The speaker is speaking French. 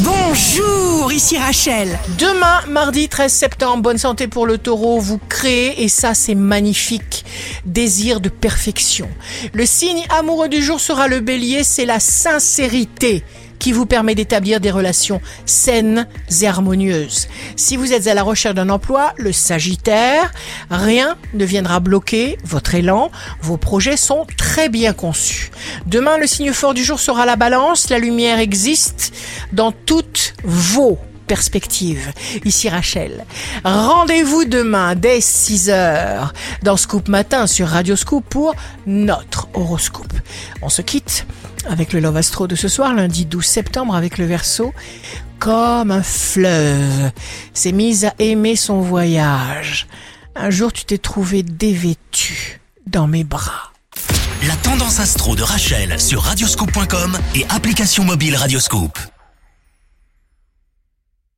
Bonjour, ici Rachel. Demain, mardi 13 septembre, bonne santé pour le taureau, vous créez, et ça c'est magnifique, désir de perfection. Le signe amoureux du jour sera le bélier, c'est la sincérité qui vous permet d'établir des relations saines et harmonieuses. Si vous êtes à la recherche d'un emploi, le Sagittaire, rien ne viendra bloquer votre élan. Vos projets sont très bien conçus. Demain, le signe fort du jour sera la balance. La lumière existe dans toutes vos perspectives. Ici Rachel. Rendez-vous demain dès 6h dans Scoop Matin sur Radio Scoop pour notre horoscope. On se quitte avec le Love Astro de ce soir, lundi 12 septembre, avec le verso. Comme un fleuve, s'est mise à aimer son voyage. Un jour, tu t'es trouvé dévêtu dans mes bras. La tendance astro de Rachel sur radioscope.com et application mobile Radioscope.